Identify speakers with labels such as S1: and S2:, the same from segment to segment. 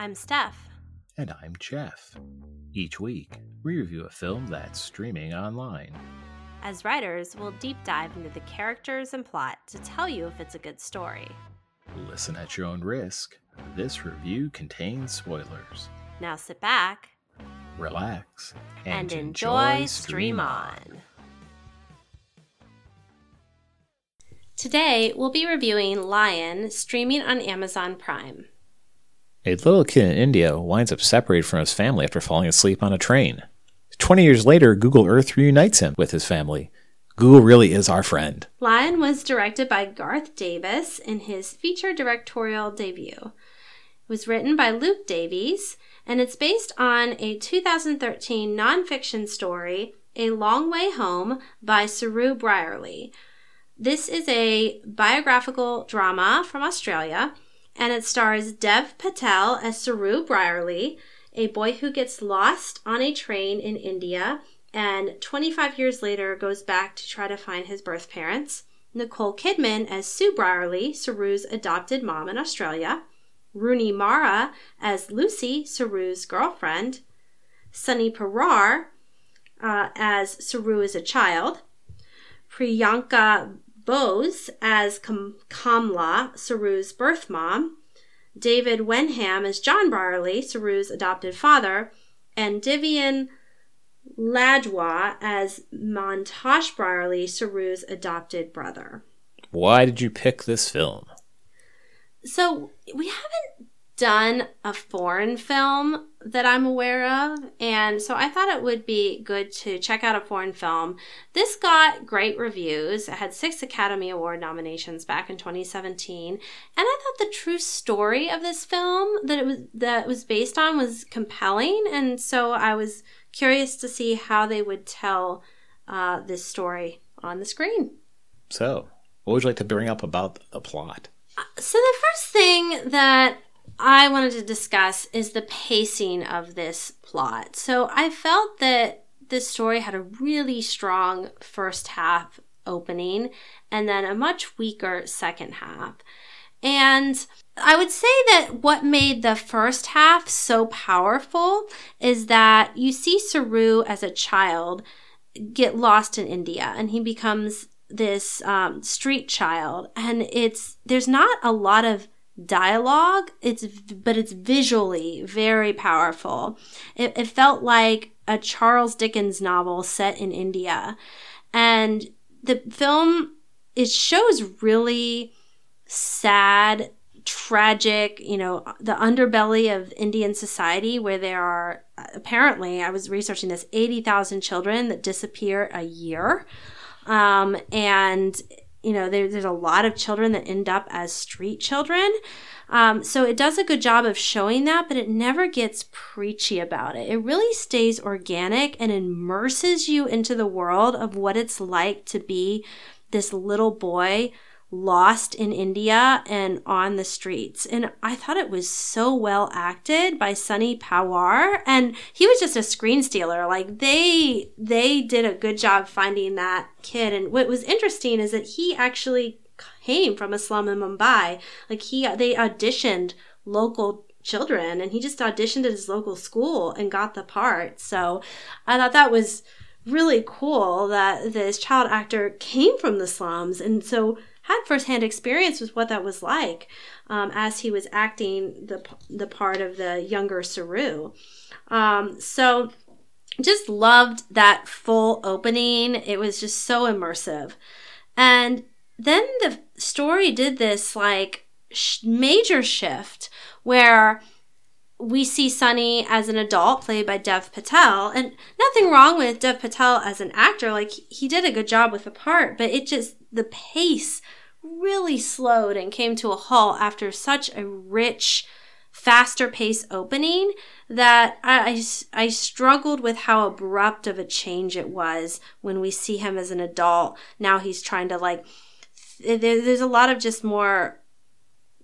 S1: I'm Steph.
S2: And I'm Jeff. Each week, we review a film that's streaming online.
S1: As writers, we'll deep dive into the characters and plot to tell you if it's a good story.
S2: Listen at your own risk. This review contains spoilers.
S1: Now sit back,
S2: Relax,
S1: and, enjoy Stream On. Today, we'll be reviewing Lion, streaming on Amazon Prime.
S2: A little kid in India winds up separated from his family after falling asleep on a train. 20 years later, Google Earth reunites him with his family. Google really is our friend.
S1: Lion was directed by Garth Davis in his feature directorial debut. It was written by Luke Davies, and it's based on a 2013 nonfiction story, A Long Way Home, by Saroo Brierley. This is a biographical drama from Australia, and it stars Dev Patel as Saroo Brierley, a boy who gets lost on a train in India and 25 years later goes back to try to find his birth parents. Nicole Kidman as Sue Brierley, Saroo's adopted mom in Australia. Rooney Mara as Lucy, Saroo's girlfriend. Sunny Pawar uh, as Saroo is a child. Priyanka Bose as Kam- Kamla, Saroo's birth mom. David Wenham as John Brierley, Saroo's adopted father. And Divian Ladwa as Mantosh Brierley, Saroo's adopted brother.
S2: Why did you pick this film?
S1: So, we haven't done a foreign film that I'm aware of, and so I thought it would be good to check out a foreign film. This got great reviews. It had six Academy Award nominations back in 2017, and I thought the true story of this film that it was that it was based on was compelling, and so I was curious to see how they would tell uh, this story on the screen.
S2: So, what would you like to bring up about the plot?
S1: So, the first thing that I wanted to discuss is the pacing of this plot. So, I felt that this story had a really strong first half opening and then a much weaker second half. And I would say that what made the first half so powerful is that you see Saroo as a child get lost in India and he becomes this um, street child and it's there's not a lot of dialogue it's but it's visually very powerful it, it felt like a charles dickens novel set in india and the film it shows really sad tragic, you know, the underbelly of Indian society where there are apparently, I was researching this, 80,000 children that disappear a year. Um, and, you know, there, there's a lot of children that end up as street children. Um, so it does a good job of showing that, but it never gets preachy about it. It really stays organic and immerses you into the world of what it's like to be this little boy lost in India and on the streets. And I thought it was so well acted by Sunny Pawar. And he was just a screen stealer. Like they they did a good job finding that kid. And what was interesting is that he actually came from a slum in Mumbai. Like he they auditioned local children and he just auditioned at his local school and got the part. So I thought that was really cool that this child actor came from the slums and so had firsthand experience with what that was like um, as he was acting the the part of the younger Saroo. Um, so just loved that full opening. It was just so immersive. And then the story did this like sh- major shift where we see Sunny as an adult played by Dev Patel and nothing wrong with Dev Patel as an actor like he did a good job with the part but it just the pace really slowed and came to a halt after such a rich, faster pace opening that I, I, I, struggled with how abrupt of a change it was when we see him as an adult. Now he's trying to like, there, there's a lot of just more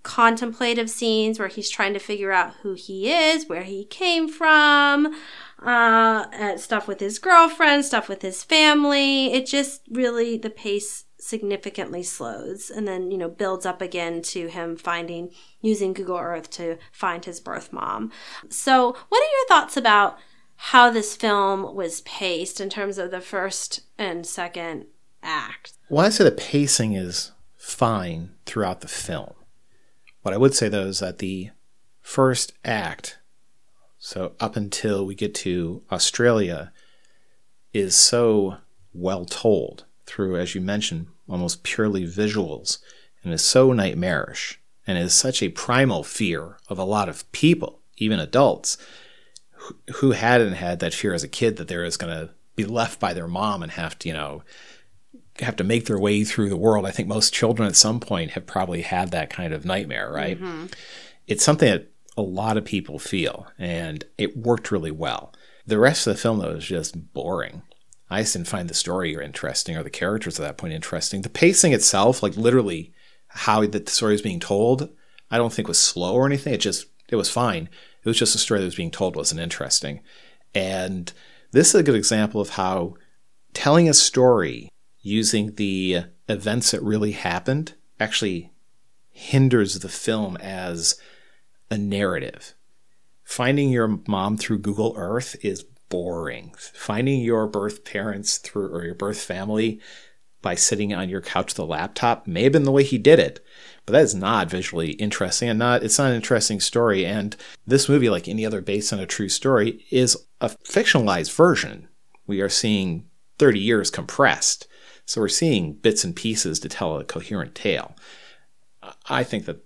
S1: contemplative scenes where he's trying to figure out who he is, where he came from, uh, stuff with his girlfriend, stuff with his family. It just really, the pace significantly slows and then you know builds up again to him finding using google earth to find his birth mom. So what are your thoughts about how this film was paced in terms of the first and second act?
S2: Well i say the pacing is fine throughout the film. What i would say though is that the first act so up until we get to australia is so well told through, as you mentioned, almost purely visuals and is so nightmarish and is such a primal fear of a lot of people, even adults, who, who hadn't had that fear as a kid that they're going to be left by their mom and have to, you know, have to make their way through the world. I think most children at some point have probably had that kind of nightmare, right? Mm-hmm. It's something that a lot of people feel, and it worked really well. The rest of the film, though, is just boring. I just didn't find the story interesting or the characters at that point interesting. The pacing itself, like literally how the story was being told, I don't think was slow or anything. It just it was fine. It was just a story that was being told wasn't interesting. And this is a good example of how telling a story using the events that really happened actually hinders the film as a narrative. Finding your mom through Google Earth is boring. Finding your birth parents through or your birth family by sitting on your couch with a laptop may have been the way he did it, but that is not visually interesting and not it's not an interesting story. And this movie, like any other based on a true story, is a fictionalized version. We are seeing 30 years compressed. So we're seeing bits and pieces to tell a coherent tale. I think that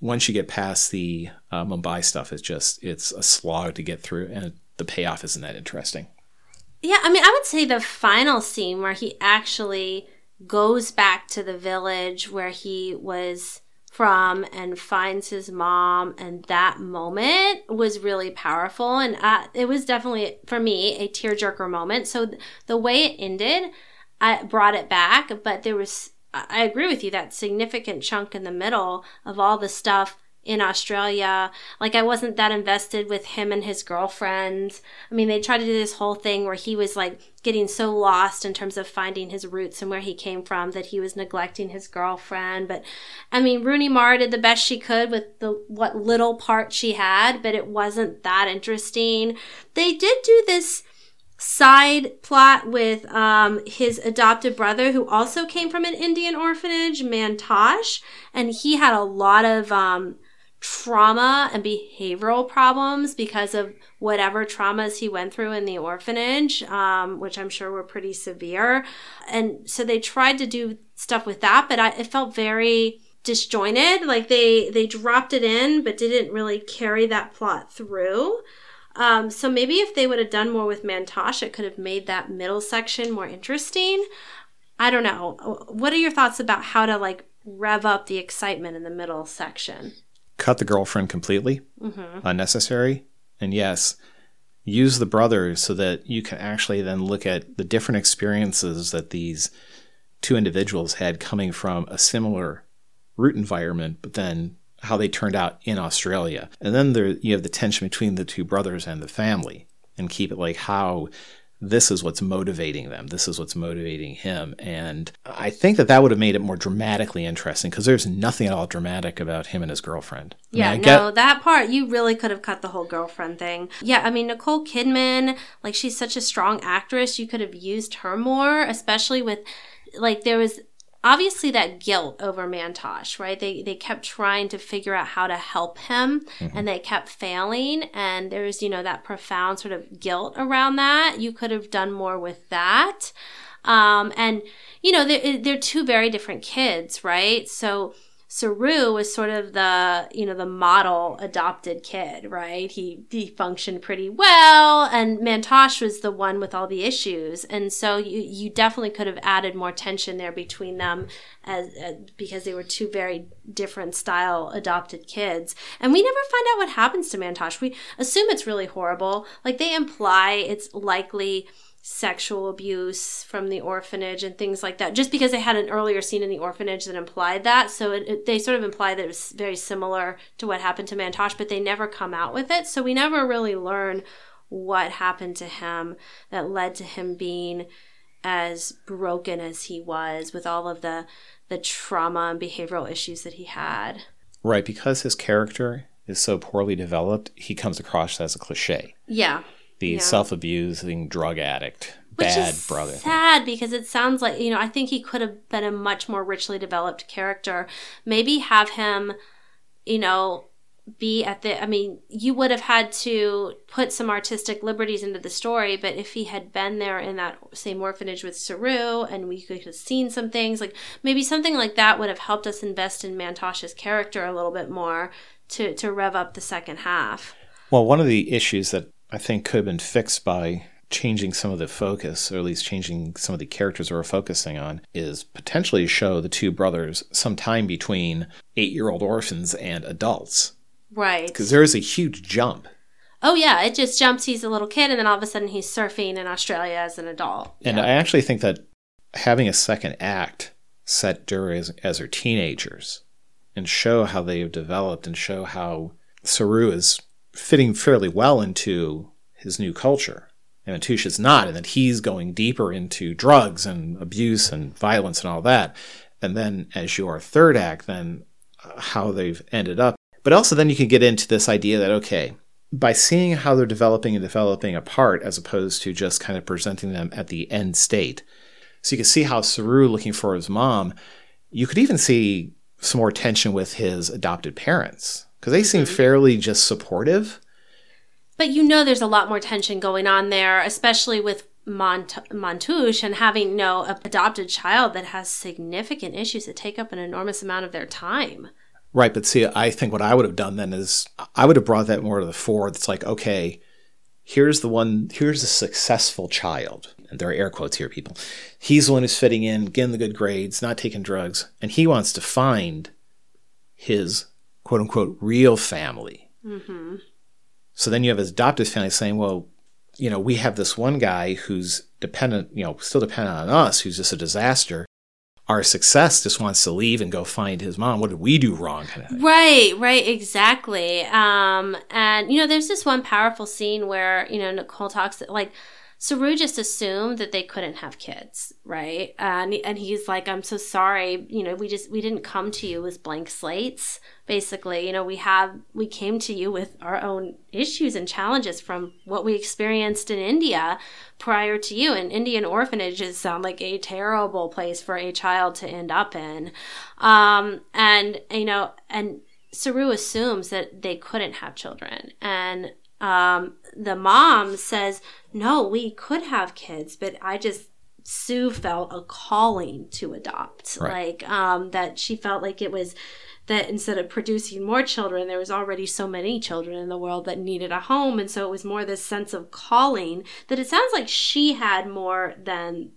S2: once you get past the uh, Mumbai stuff, it's just it's a slog to get through, and the payoff isn't that interesting.
S1: Yeah, I mean, I would say the final scene where he actually goes back to the village where he was from and finds his mom and that moment was really powerful and uh, it was definitely for me a tearjerker moment so th- the way it ended i brought it back but there was i agree with you that significant chunk in the middle of all the stuff in Australia. Like I wasn't that invested with him and his girlfriend. I mean, they tried to do this whole thing where he was like getting so lost in terms of finding his roots and where he came from that he was neglecting his girlfriend. But I mean, Rooney Mara did the best she could with the what little part she had, but it wasn't that interesting. They did do this side plot with um, his adopted brother who also came from an indian orphanage mantosh and he had a lot of um, trauma and behavioral problems because of whatever traumas he went through in the orphanage, um, which I'm sure were pretty severe. And so they tried to do stuff with that, but I, it felt very disjointed. Like they they dropped it in, but didn't really carry that plot through. Um, so maybe if they would have done more with Mantosh, it could have made that middle section more interesting. I don't know. What are your thoughts about how to like rev up the excitement in the middle section?
S2: Cut the girlfriend completely, mm-hmm. unnecessary. And yes, use the brothers so that you can actually then look at the different experiences that these two individuals had coming from a similar root environment, but then how they turned out in Australia. And then there you have the tension between the two brothers and the family and keep it like how this is what's motivating them. This is what's motivating him. And I think that that would have made it more dramatically interesting because there's nothing at all dramatic about him and his girlfriend.
S1: I yeah, mean, no, get... that part, you really could have cut the whole girlfriend thing. Yeah, I mean, Nicole Kidman, like, she's such a strong actress. You could have used her more, especially with, like, there was obviously that guilt over Mantosh, right? They they kept trying to figure out how to help him mm-hmm. and they kept failing and there's, you know, that profound sort of guilt around that. You could have done more with that. Um, and you know, they're, they're two very different kids, right? So Saroo was sort of the, you know, the model adopted kid, right? He he functioned pretty well, and Mantosh was the one with all the issues, and so you you definitely could have added more tension there between them, as, as because they were two very different style adopted kids, and we never find out what happens to Mantosh. We assume it's really horrible, like they imply it's likely sexual abuse from the orphanage and things like that just because they had an earlier scene in the orphanage that implied that so it, it, they sort of imply that it was very similar to what happened to mantosh but they never come out with it so we never really learn what happened to him that led to him being as broken as he was with all of the the trauma and behavioral issues that he had.
S2: Right, because his character is so poorly developed, he comes across as a cliche.
S1: Yeah.
S2: The
S1: Yeah.
S2: self-abusing drug addict,
S1: Which
S2: bad
S1: is
S2: brother.
S1: sad because it sounds like you know I think he could have been a much more richly developed character. Maybe have him, you know, be at the. I mean, you would have had to put some artistic liberties into the story, but if he had been there in that same orphanage with Saroo, and we could have seen some things like maybe something like that would have helped us invest in Mantosh's character a little bit more to to rev up the second half.
S2: Well, one of the issues that I think could have been fixed by changing some of the focus, or at least changing some of the characters we're focusing on, is potentially show the two brothers some time between eight year old orphans and adults.
S1: Right.
S2: Because there is a huge jump.
S1: Oh yeah, it just jumps. He's a little kid, and then all of a sudden he's surfing in Australia as an adult.
S2: And I actually think that having a second act set during as, as they're teenagers and show how they've developed and show how Saroo is fitting fairly well into his new culture. And Atush is not, and that he's going deeper into drugs and abuse and violence and all that. And then as your third act, then uh, how they've ended up. But also then you can get into this idea that, okay, by seeing how they're developing and developing apart as opposed to just kind of presenting them at the end state. So you can see how Saroo looking for his mom, you could even see some more tension with his adopted parents because they seem mm-hmm. fairly just supportive.
S1: But you know, there's a lot more tension going on there, especially with Mont- Montouche and having you know, a adopted child that has significant issues that take up an enormous amount of their time.
S2: Right, but see, I think what I would have done then is I would have brought that more to the fore. It's like, okay, here's the one, here's the successful child. And there are air quotes here, people. He's the one who's fitting in, getting the good grades, not taking drugs, and he wants to find his quote unquote real family.
S1: Mm-hmm.
S2: So then you have his adoptive family saying, well, you know, we have this one guy who's dependent, you know, still dependent on us, who's just a disaster. Our success just wants to leave and go find his mom. What did we do wrong? Kind of.
S1: Right, right, exactly. Um, and you know, there's this one powerful scene where you know Nicole talks like Saroo just assumed that they couldn't have kids, right? And and he's like, "I'm so sorry. You know, we just we didn't come to you with blank slates. Basically, you know, we have we came to you with our own issues and challenges from what we experienced in India prior to you. And Indian orphanages sound like a terrible place for a child to end up in. Um, and you know, and Saroo assumes that they couldn't have children, and um, the mom says, "No, we could have kids, but I just." Sue felt a calling to adopt,
S2: Right.
S1: like um, that. She felt like it was that instead of producing more children, there was already so many children in the world that needed a home, and so it was more this sense of calling that it sounds like she had more than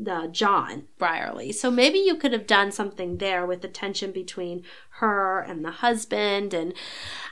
S1: the John Brierley. So maybe you could have done something there with the tension between her and the husband. And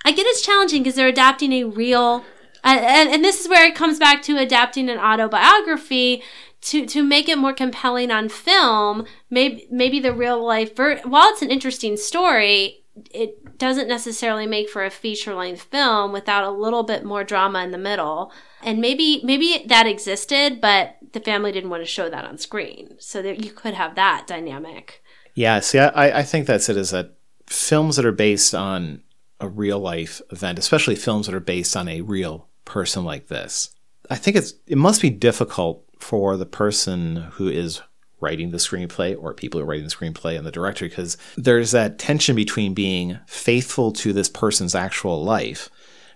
S1: I get it's challenging because they're adapting a real, and, and, and this is where it comes back to adapting an autobiography to to make it more compelling on film. Maybe maybe the real life, ver- while it's an interesting story. It doesn't necessarily make for a feature length film without a little bit more drama in the middle. And maybe maybe that existed, but the family didn't want to show that on screen. So that you could have that dynamic.
S2: Yeah, see, I, I think that's it. Is that films that are based on a real life event, especially films that are based on a real person like this, I think it's it must be difficult for the person who is writing the screenplay or people who are writing the screenplay and the director because there's that tension between being faithful to this person's actual life,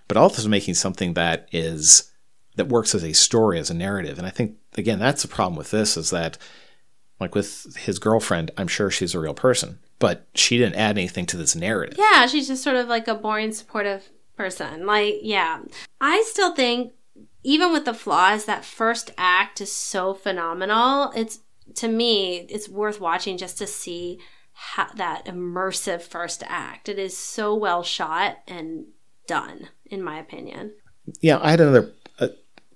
S2: but also making something that is that works as a story, as a narrative. And I think again that's the problem with this is that like with his girlfriend, I'm sure she's a real person, but she didn't add anything to this narrative.
S1: Yeah, she's just sort of like a boring, supportive person. Like, yeah. I still think, even with the flaws, that first act is so phenomenal. It's, to me, it's worth watching just to see how, that immersive first act. It is so well shot and done, in my opinion.
S2: Yeah, I had another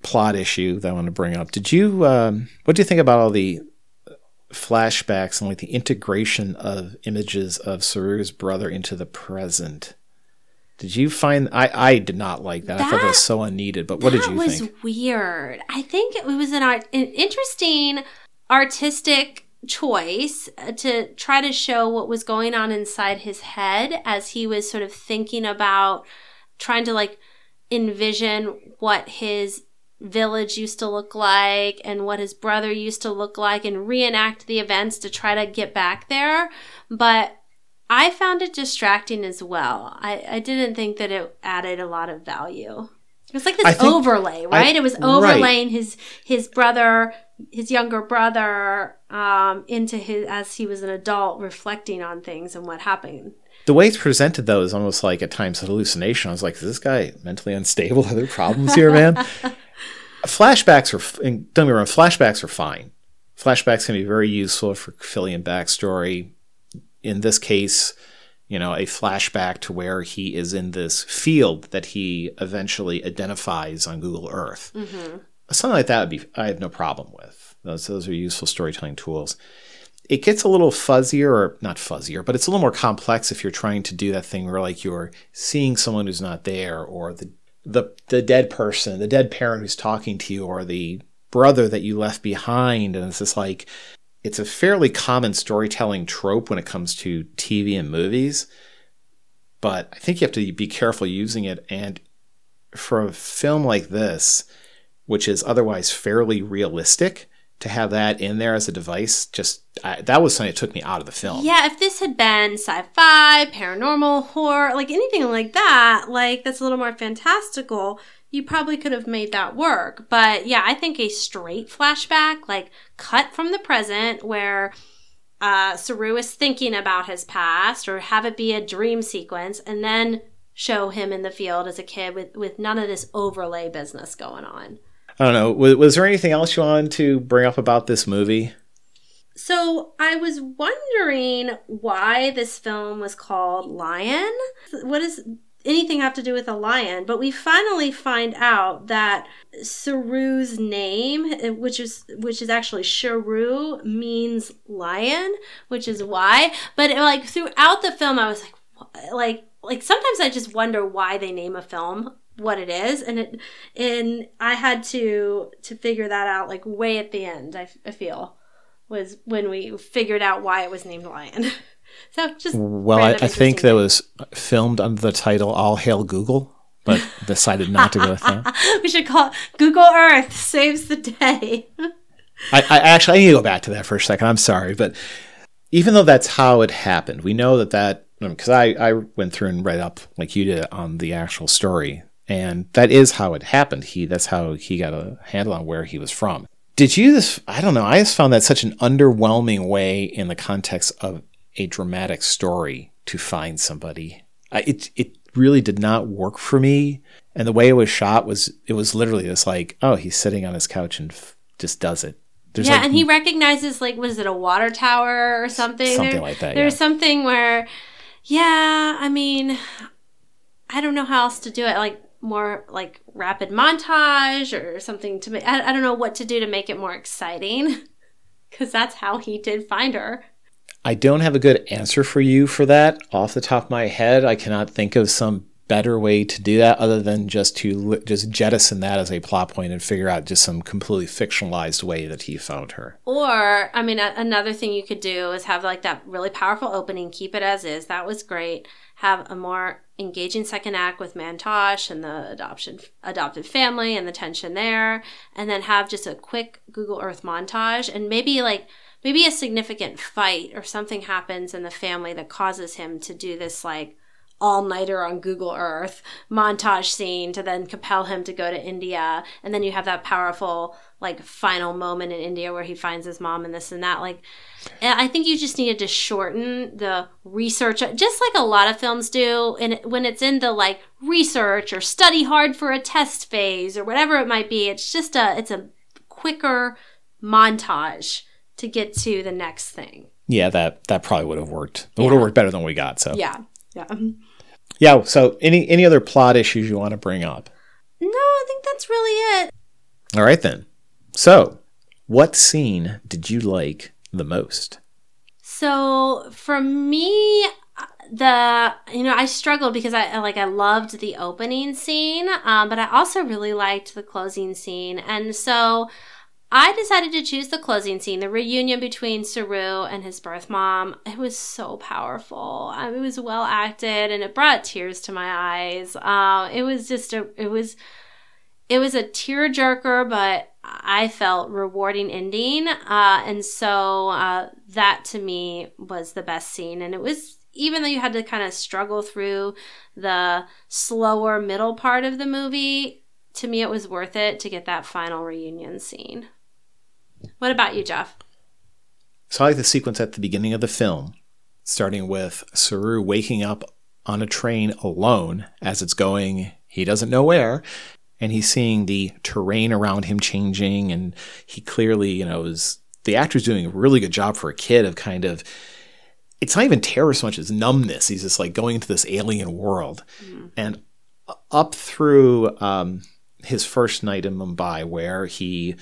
S2: plot issue that I want to bring up. Did you, um, what do you think about all the flashbacks and like the integration of images of Saroo's brother into the present? Did you find I I did not like that. I thought that was so unneeded. But what did you think?
S1: that was weird. I think it was an, art- an interesting artistic choice uh, to try to show what was going on inside his head as he was sort of thinking about trying to like envision what his village used to look like and what his brother used to look like and reenact the events to try to get back there. But I found it distracting as well. I, I didn't think that it added a lot of value. It was like this overlay, right? I, it was overlaying right. his his brother, his younger brother, um, into his as he was an adult, reflecting on things and what happened.
S2: The way it's presented, though, is almost like at times hallucination. I was like, "Is this guy mentally unstable? Are there problems here, man?" flashbacks are don't get me wrong. Flashbacks are fine. Flashbacks can be very useful for filling in backstory. In this case, you know, a flashback to where he is in this field that he eventually identifies on Google Earth. Mm-hmm. Something like that would be, I have no problem with. Those, those are useful storytelling tools. It gets a little fuzzier, or not fuzzier, but it's a little more complex if you're trying to do that thing where, like, you're seeing someone who's not there, or the the the dead person, the dead parent who's talking to you, or the brother that you left behind, and it's just like it's a fairly common storytelling trope when it comes to TV and movies, but I think you have to be careful using it. And for a film like this, which is otherwise fairly realistic, to have that in there as a device, just I, that was something that took me out of the film.
S1: Yeah, if this had been sci-fi, paranormal, horror, like anything like that, like that's a little more fantastical, you probably could have made that work. But yeah, I think a straight flashback, like cut from the present, where uh, Saroo is thinking about his past, or have it be a dream sequence, and then show him in the field as a kid with, with none of this overlay business going on.
S2: I don't know. Was, was there anything else you wanted to bring up about this movie?
S1: So I was wondering why this film was called Lion. What does anything have to do with a lion, but we finally find out that Saroo's name, which is which is actually Sheru, means lion, which is why. But like throughout the film, I was like, like like sometimes I just wonder why they name a film what it is and it and i had to to figure that out like way at the end i, I feel was when we figured out why it was named lion So just
S2: well, I, I think that was filmed under the title "All Hail Google," but decided not to go with that.
S1: we should call it Google Earth saves the day.
S2: I, I actually I need to go back to that for a second. I'm sorry, but even though that's how it happened, we know that that because I I went through and read up like you did on the actual story, and that is how it happened. He that's how he got a handle on where he was from. Did you this? I don't know. I just found that such an underwhelming way in the context of a dramatic story to find somebody. I, it it really did not work for me. And the way it was shot was it was literally just like, oh, he's sitting on his couch and f- just does it.
S1: There's yeah, like, and he recognizes like was it a water tower or something?
S2: Something there, like that.
S1: There's
S2: yeah.
S1: something where, yeah, I mean, I don't know how else to do it. Like more like rapid montage or something to make. I, I don't know what to do to make it more exciting because that's how he did find her.
S2: I don't have a good answer for you for that off the top of my head. I cannot think of some better way to do that other than just to just jettison that as a plot point and figure out just some completely fictionalized way that he found her.
S1: Or, I mean, a- another thing you could do is have like that really powerful opening, keep it as is. That was great. Have a more engaging second act with Mantosh and the adoption adopted family and the tension there, and then have just a quick Google Earth montage and maybe like maybe a significant fight or something happens in the family that causes him to do this like all nighter on Google Earth montage scene to then compel him to go to India. And then you have that powerful, like, final moment in India where he finds his mom and this and that. Like, I think you just needed to shorten the research, just like a lot of films do. And when it's in the like research or study hard for a test phase or whatever it might be, it's just a, it's a quicker montage to get to the next thing.
S2: Yeah, that that probably would have worked. It yeah. would have worked better than we got. So
S1: yeah, yeah,
S2: yeah. So any any other plot issues you want to bring up?
S1: No, I think that's really it.
S2: All right then. So, what scene did you like the most?
S1: So for me, the you know I struggled because I like I loved the opening scene, um, but I also really liked the closing scene, and so I decided to choose the closing scene, the reunion between Saroo and his birth mom. It was so powerful. It was well acted, and it brought tears to my eyes. Uh, it was just a, it was, it was a tearjerker, but I felt rewarding ending. Uh, and so uh, that to me was the best scene, and it was even though you had to kind of struggle through the slower middle part of the movie, to me it was worth it to get that final reunion scene. What about you, Jeff?
S2: So I like the sequence at the beginning of the film, starting with Saroo waking up on a train alone as it's going, he doesn't know where, and he's seeing the terrain around him changing, and he clearly, you know, is the actor's doing a really good job for a kid of kind of it's not even terror so much as numbness. He's just like going into this alien world. Mm. And up through um, his first night in Mumbai, where he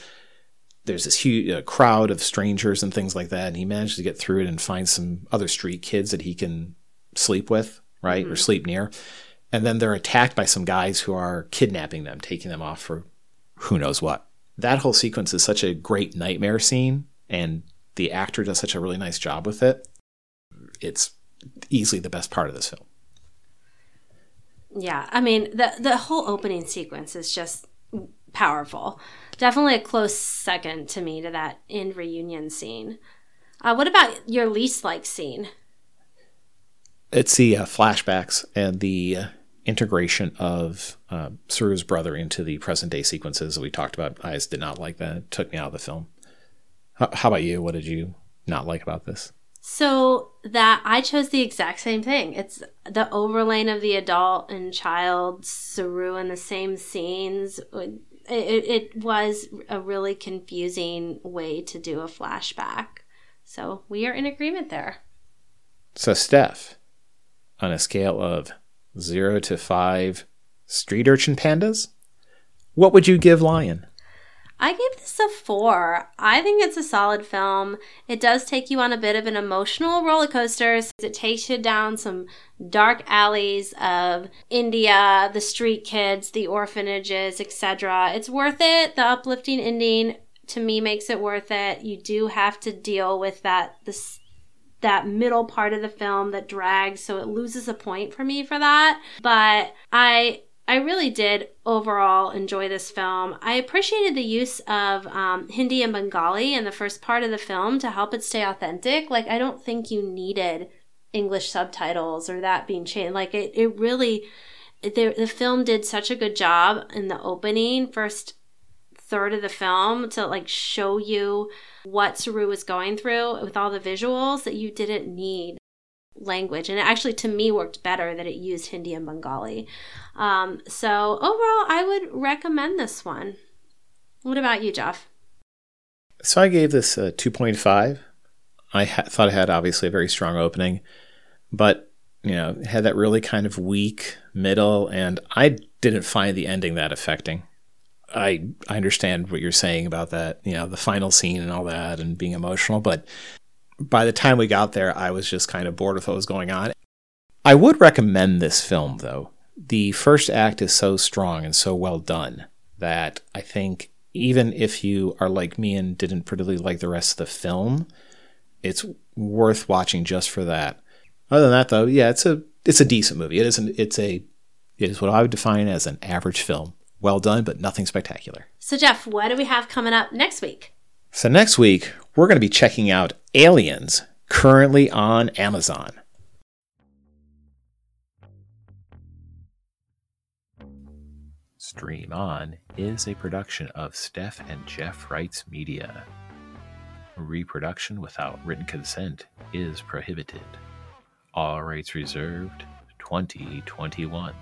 S2: there's this huge uh, crowd of strangers and things like that, and he manages to get through it and find some other street kids that he can sleep with, right, mm-hmm. or sleep near. And then they're attacked by some guys who are kidnapping them, taking them off for who knows what. That whole sequence is such a great nightmare scene, and the actor does such a really nice job with it. It's easily the best part of this film.
S1: Yeah, I mean the the whole opening sequence is just powerful. Definitely a close second to me to that end reunion scene. Uh, what about your least like scene?
S2: It's the uh, flashbacks and the uh, integration of uh, Saroo's brother into the present day sequences that we talked about. I just did not like that. It took me out of the film. How, how about you? What did you not like about this?
S1: So that I chose the exact same thing. It's the overlaying of the adult and child Saroo in the same scenes. It, it was a really confusing way to do a flashback. So we are in agreement there.
S2: So, Steph, on a scale of zero to five street urchin pandas, what would you give Lion?
S1: I gave this a four. I think it's a solid film. It does take you on a bit of an emotional roller coaster. It takes you down some dark alleys of India, the street kids, the orphanages, etc. It's worth it. The uplifting ending to me makes it worth it. You do have to deal with that this that middle part of the film that drags, so it loses a point for me for that. But I I really did overall enjoy this film. I appreciated the use of um, Hindi and Bengali in the first part of the film to help it stay authentic. Like, I don't think you needed English subtitles or that being changed. Like, it, it really, the, the film did such a good job in the opening, first third of the film, to like show you what Saroo was going through with all the visuals that you didn't need language. And it actually, to me, worked better that it used Hindi and Bengali. Um, so overall, I would recommend this one. What about you, Jeff?
S2: So I gave this a 2.5. I ha- thought it had obviously a very strong opening, but you know, had that really kind of weak middle, and I didn't find the ending that affecting. I I understand what you're saying about that, you know, the final scene and all that, and being emotional, but by the time we got there, I was just kind of bored with what was going on. I would recommend this film, though. The first act is so strong and so well done that I think even if you are like me and didn't particularly like the rest of the film, it's worth watching just for that. Other than that, though, yeah, it's a it's a decent movie. It isn't. It's a it is what I would define as an average film. Well done, but nothing spectacular.
S1: So, Jeff, what do we have coming up next week?
S2: So next week we're going to be checking out Aliens, currently on Amazon. Stream On is a production of Steph and Jeff Wrights Media. Reproduction without written consent is prohibited. All rights reserved 2021.